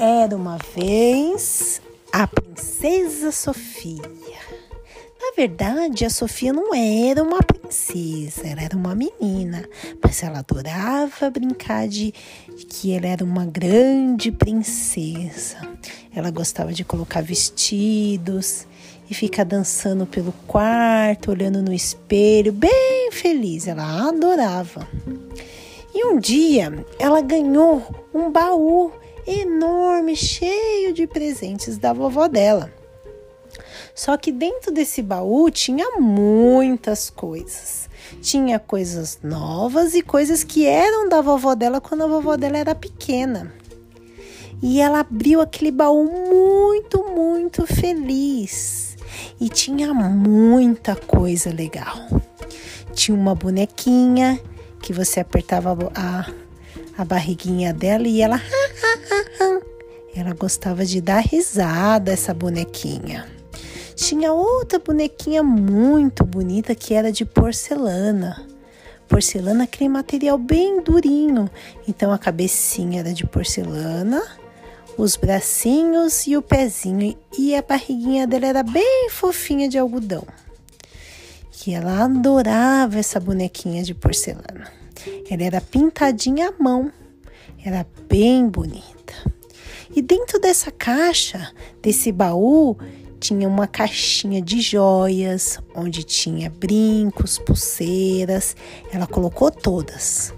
Era uma vez a princesa Sofia. Na verdade, a Sofia não era uma princesa, ela era uma menina, mas ela adorava brincar de, que ela era uma grande princesa. Ela gostava de colocar vestidos e ficar dançando pelo quarto, olhando no espelho, bem feliz. Ela adorava. E um dia ela ganhou um baú enorme, cheio de presentes da vovó dela. Só que dentro desse baú tinha muitas coisas. Tinha coisas novas e coisas que eram da vovó dela quando a vovó dela era pequena. E ela abriu aquele baú muito, muito feliz. E tinha muita coisa legal. Tinha uma bonequinha que você apertava a, a barriguinha dela e ela ela gostava de dar risada, essa bonequinha. Tinha outra bonequinha muito bonita que era de porcelana. Porcelana, aquele material bem durinho. Então a cabecinha era de porcelana, os bracinhos e o pezinho. E a barriguinha dela era bem fofinha de algodão. Que ela adorava essa bonequinha de porcelana. Ela era pintadinha à mão. Era bem bonita. E dentro dessa caixa, desse baú, tinha uma caixinha de joias, onde tinha brincos, pulseiras. Ela colocou todas,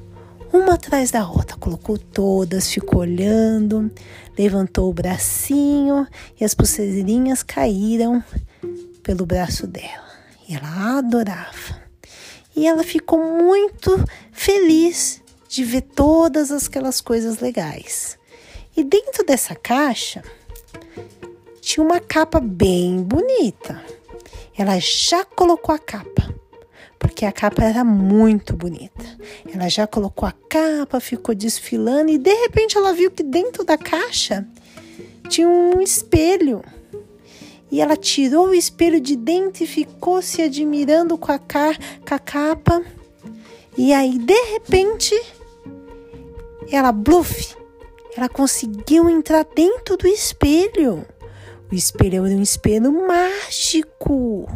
uma atrás da outra, colocou todas, ficou olhando, levantou o bracinho e as pulseirinhas caíram pelo braço dela. E ela adorava. E ela ficou muito feliz de ver todas aquelas coisas legais. E dentro dessa caixa tinha uma capa bem bonita. Ela já colocou a capa, porque a capa era muito bonita. Ela já colocou a capa, ficou desfilando e de repente ela viu que dentro da caixa tinha um espelho. E ela tirou o espelho de dentro e ficou se admirando com a, car com a capa. E aí, de repente, ela, bluff, ela conseguiu entrar dentro do espelho. O espelho era um espelho mágico.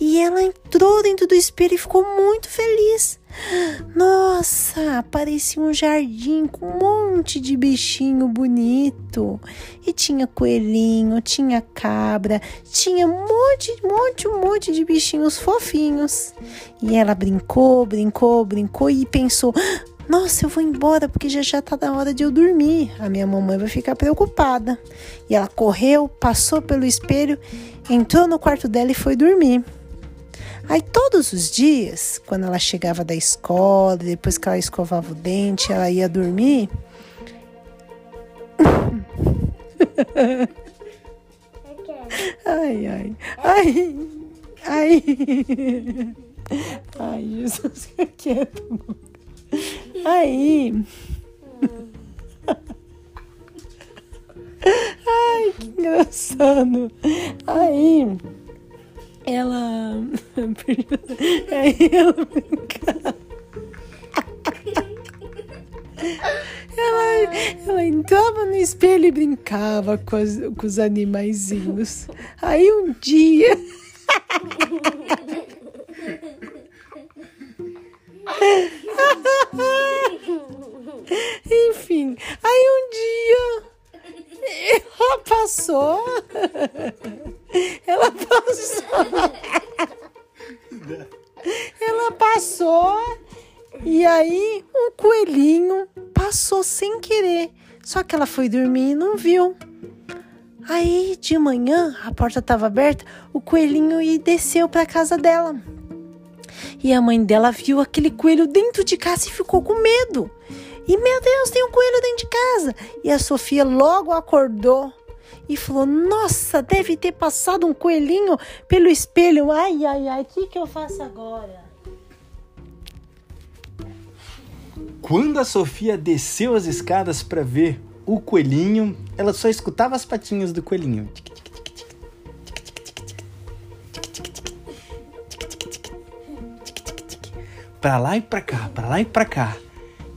E ela entrou dentro do espelho e ficou muito feliz. Nossa, parecia um jardim com um monte de bichinho bonito. E tinha coelhinho, tinha cabra, tinha um monte, monte, um monte de bichinhos fofinhos. E ela brincou, brincou, brincou e pensou: nossa, eu vou embora porque já já tá na hora de eu dormir. A minha mamãe vai ficar preocupada. E ela correu, passou pelo espelho, entrou no quarto dela e foi dormir. Aí todos os dias, quando ela chegava da escola, depois que ela escovava o dente, ela ia dormir. ai, ai, ai, ai, ai, Jesus, quieto. Aí. Ai, que engraçado. Aí. Ela. Aí ela Ela, ela entrava no espelho e brincava com, as, com os animaizinhos. Aí um dia. Um coelhinho passou sem querer. Só que ela foi dormir e não viu. Aí de manhã a porta estava aberta, o coelhinho e desceu para casa dela. E a mãe dela viu aquele coelho dentro de casa e ficou com medo. E meu Deus, tem um coelho dentro de casa. E a Sofia logo acordou e falou: Nossa, deve ter passado um coelhinho pelo espelho. Ai, ai, ai, o que, que eu faço agora? Quando a Sofia desceu as escadas para ver o coelhinho, ela só escutava as patinhas do coelhinho. Para lá e para cá, para lá e para cá.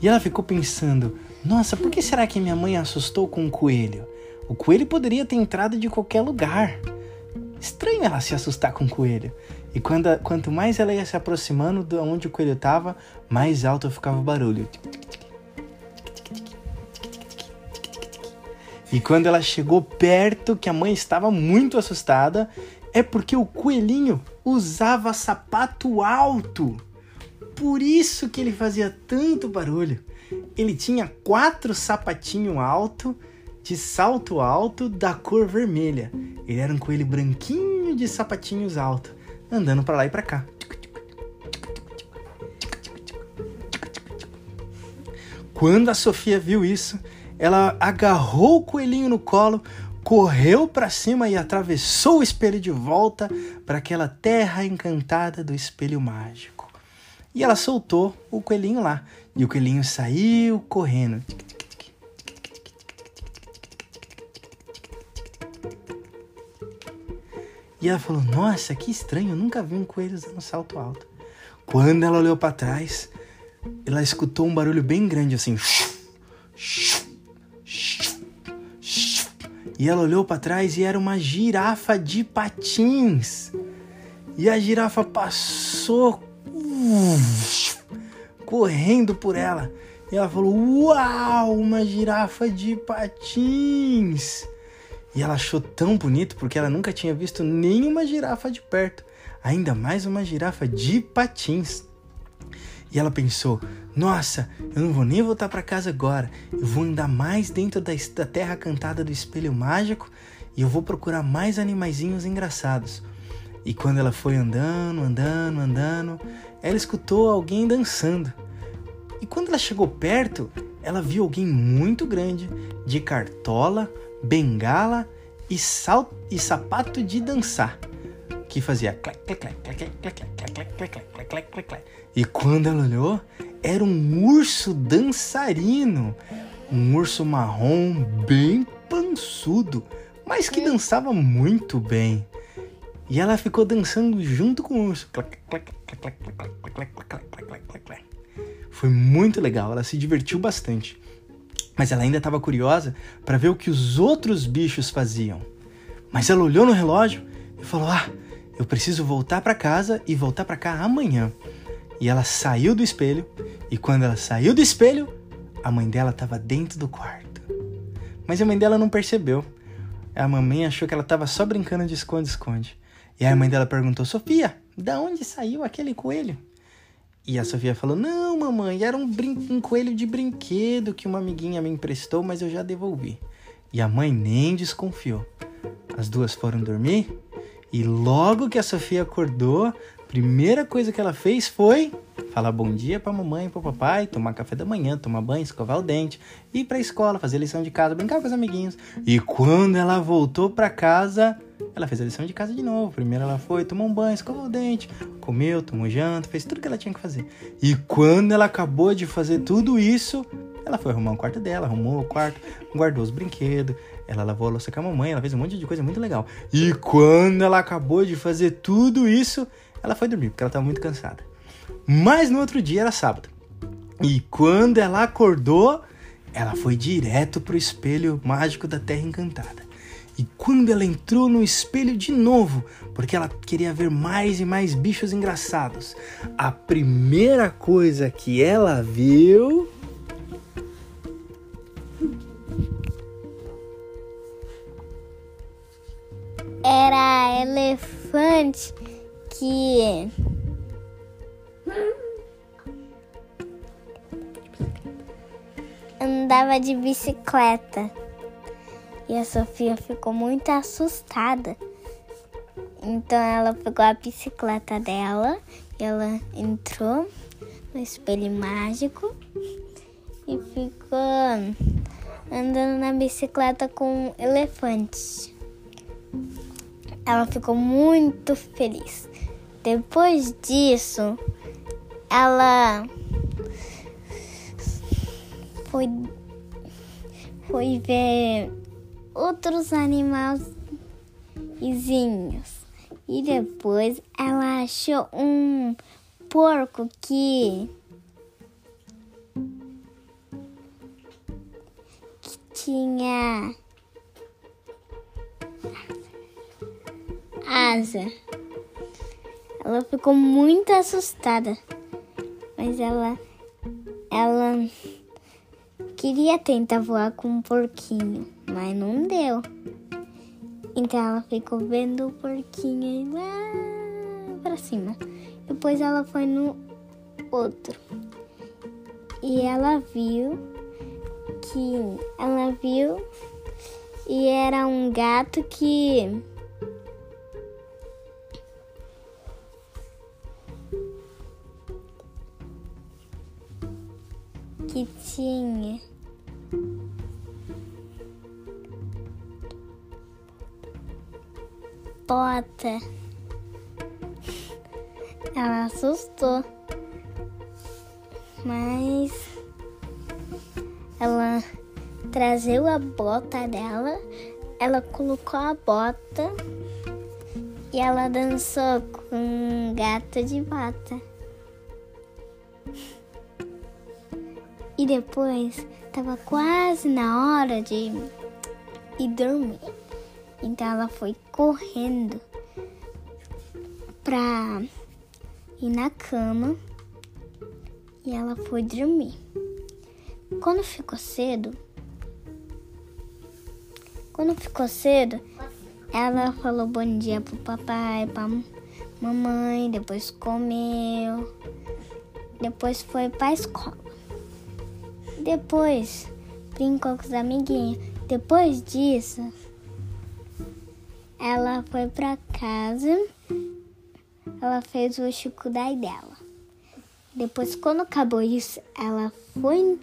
E ela ficou pensando: nossa, por que será que minha mãe assustou com um coelho? O coelho poderia ter entrado de qualquer lugar. Estranho ela se assustar com o coelho. E quando, quanto mais ela ia se aproximando de onde o coelho estava, mais alto ficava o barulho. E quando ela chegou perto, que a mãe estava muito assustada, é porque o coelhinho usava sapato alto. Por isso que ele fazia tanto barulho. Ele tinha quatro sapatinhos alto, de salto alto, da cor vermelha. Ele era um coelho branquinho de sapatinhos alto, andando para lá e para cá. Quando a Sofia viu isso, ela agarrou o coelhinho no colo, correu para cima e atravessou o espelho de volta para aquela terra encantada do espelho mágico. E ela soltou o coelhinho lá, e o coelhinho saiu correndo. E ela falou: Nossa, que estranho, eu nunca vi um coelho usando salto alto. Quando ela olhou para trás, ela escutou um barulho bem grande assim. E ela olhou para trás e era uma girafa de patins. E a girafa passou correndo por ela. E ela falou: Uau, uma girafa de patins! E ela achou tão bonito porque ela nunca tinha visto nenhuma girafa de perto, ainda mais uma girafa de patins. E ela pensou: nossa, eu não vou nem voltar para casa agora. Eu vou andar mais dentro da, terra cantada do espelho mágico e eu vou procurar mais animaizinhos engraçados. E quando ela foi andando, andando, andando, ela escutou alguém dançando. E quando ela chegou perto, ela viu alguém muito grande, de cartola, bengala e, sal, e sapato de dançar, que fazia E quando ela olhou, era um urso dançarino, um urso marrom bem pançudo, mas que dançava muito bem. E ela ficou dançando junto com o urso. Foi muito legal, ela se divertiu bastante. Mas ela ainda estava curiosa para ver o que os outros bichos faziam. Mas ela olhou no relógio e falou: "Ah, eu preciso voltar para casa e voltar para cá amanhã". E ela saiu do espelho, e quando ela saiu do espelho, a mãe dela estava dentro do quarto. Mas a mãe dela não percebeu. A mamãe achou que ela estava só brincando de esconde-esconde. E aí a mãe dela perguntou: Sofia, da onde saiu aquele coelho? E a Sofia falou: Não, mamãe, era um, um coelho de brinquedo que uma amiguinha me emprestou, mas eu já devolvi. E a mãe nem desconfiou. As duas foram dormir e logo que a Sofia acordou, Primeira coisa que ela fez foi falar bom dia para mamãe e para papai, tomar café da manhã, tomar banho, escovar o dente, ir para a escola, fazer lição de casa, brincar com os amiguinhos. E quando ela voltou para casa, ela fez a lição de casa de novo. Primeiro ela foi, tomou um banho, escovou o dente, comeu, tomou janta, fez tudo que ela tinha que fazer. E quando ela acabou de fazer tudo isso, ela foi arrumar o quarto dela, arrumou o quarto, guardou os brinquedos, ela lavou a louça com a mamãe, ela fez um monte de coisa muito legal. E quando ela acabou de fazer tudo isso, ela foi dormir porque ela estava muito cansada. Mas no outro dia era sábado. E quando ela acordou, ela foi direto pro espelho mágico da Terra Encantada. E quando ela entrou no espelho de novo, porque ela queria ver mais e mais bichos engraçados, a primeira coisa que ela viu. Era elefante que andava de bicicleta. E a Sofia ficou muito assustada. Então ela pegou a bicicleta dela e ela entrou no espelho mágico e ficou andando na bicicleta com elefantes. Ela ficou muito feliz. Depois disso, ela foi, foi ver outros animais vizinhos E depois ela achou um porco que, que tinha asa. Ela ficou muito assustada, mas ela ela queria tentar voar com um porquinho, mas não deu. Então ela ficou vendo o porquinho lá pra cima. Depois ela foi no outro. E ela viu que ela viu e era um gato que que tinha bota. Ela assustou. Mas ela trazeu a bota dela, ela colocou a bota e ela dançou com um gato de bota. E depois estava quase na hora de ir dormir. Então ela foi correndo pra ir na cama e ela foi dormir. Quando ficou cedo, quando ficou cedo, ela falou bom dia pro papai, pra mamãe, depois comeu, depois foi pra escola. Depois brincou com os amiguinhos. Depois disso, ela foi pra casa, ela fez o chucudai dela. Depois, quando acabou isso, ela foi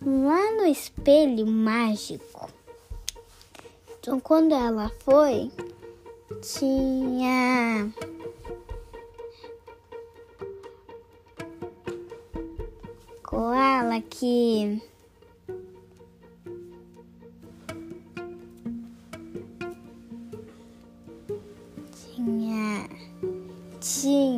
lá no espelho mágico. Então, quando ela foi, tinha koala que tinha tinha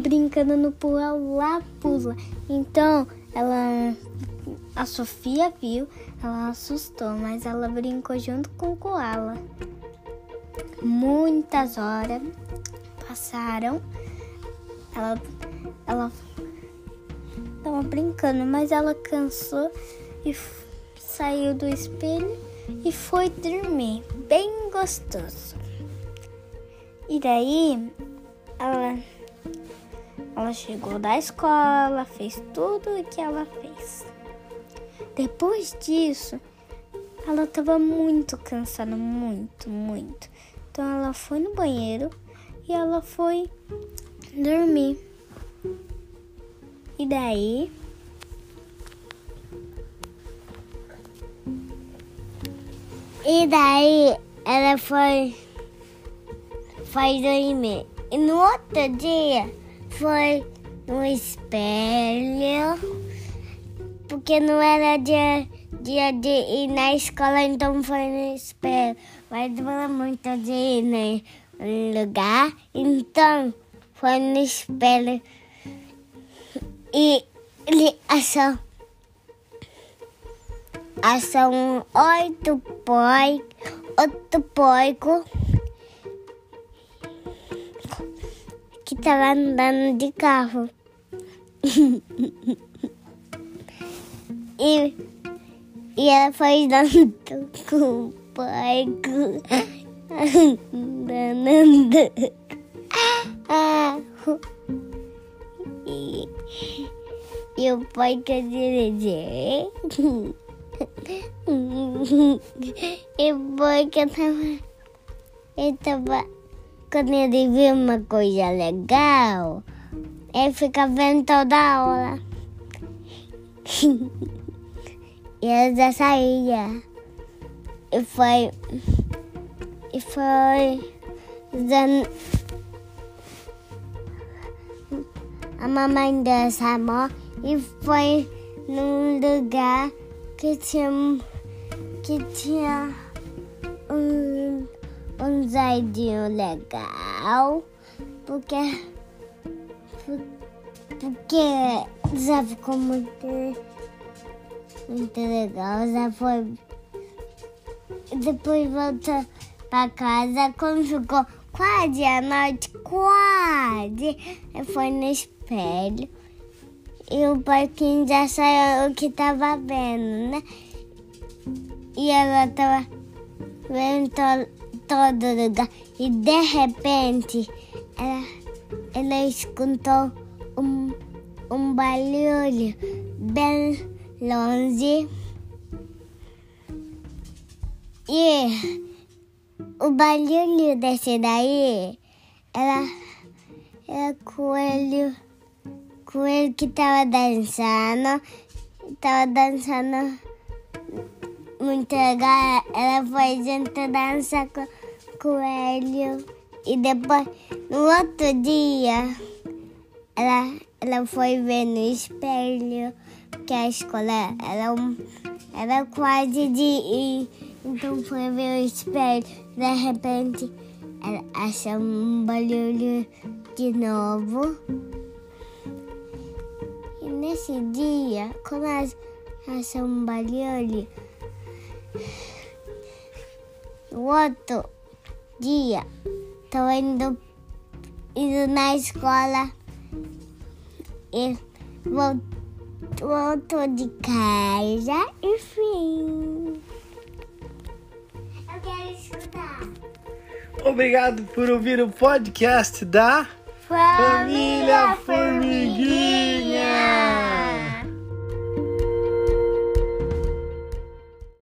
brincando no pula-pula. Então ela, a Sofia viu, ela assustou, mas ela brincou junto com o koala. Muitas horas passaram. Ela, ela tava brincando, mas ela cansou e saiu do espelho e foi dormir, bem gostoso. E daí ela, ela chegou da escola, fez tudo o que ela fez. Depois disso, ela estava muito cansada, muito, muito. Então ela foi no banheiro e ela foi dormir. E daí E daí ela foi foi dormir. E no outro dia foi no espelho, porque não era dia, dia de ir na escola, então foi no espelho. Mas demora muito de ir no lugar, então foi no espelho. E ele achou, achou um oito poi, outro porco. Que tava andando de carro. e, e ela foi andando com o porco. Andando. Ah, e, e o porco dirigiu. e o porco tava. Ele tava quando ele vê uma coisa legal, ele fica vendo toda hora. e ele já saía. E foi. E foi. A mamãe deu sabão e foi num lugar que tinha que tinha jardim legal, porque, porque já ficou muito, muito legal, já foi. Depois voltou pra casa, quando ficou quase a noite, quase, foi no espelho. E o porquinho já saiu o que tava vendo, né? E ela tava vendo to todo lugar. E de repente, ela, ela escutou um, um barulho bem longe. E o barulho desse daí era, era coelho coelho que tava dançando, tava dançando muito legal. Ela foi junto dançar com coelho. E depois, no outro dia, ela, ela foi ver no espelho que a escola era, era quase de ir. Então foi ver o espelho. De repente, ela achou um barulho de novo nesse dia, quando elas acham um barulho, no outro dia, tô indo, indo na escola e volto, volto de casa e fim. Eu quero escutar. Obrigado por ouvir o podcast da Família Família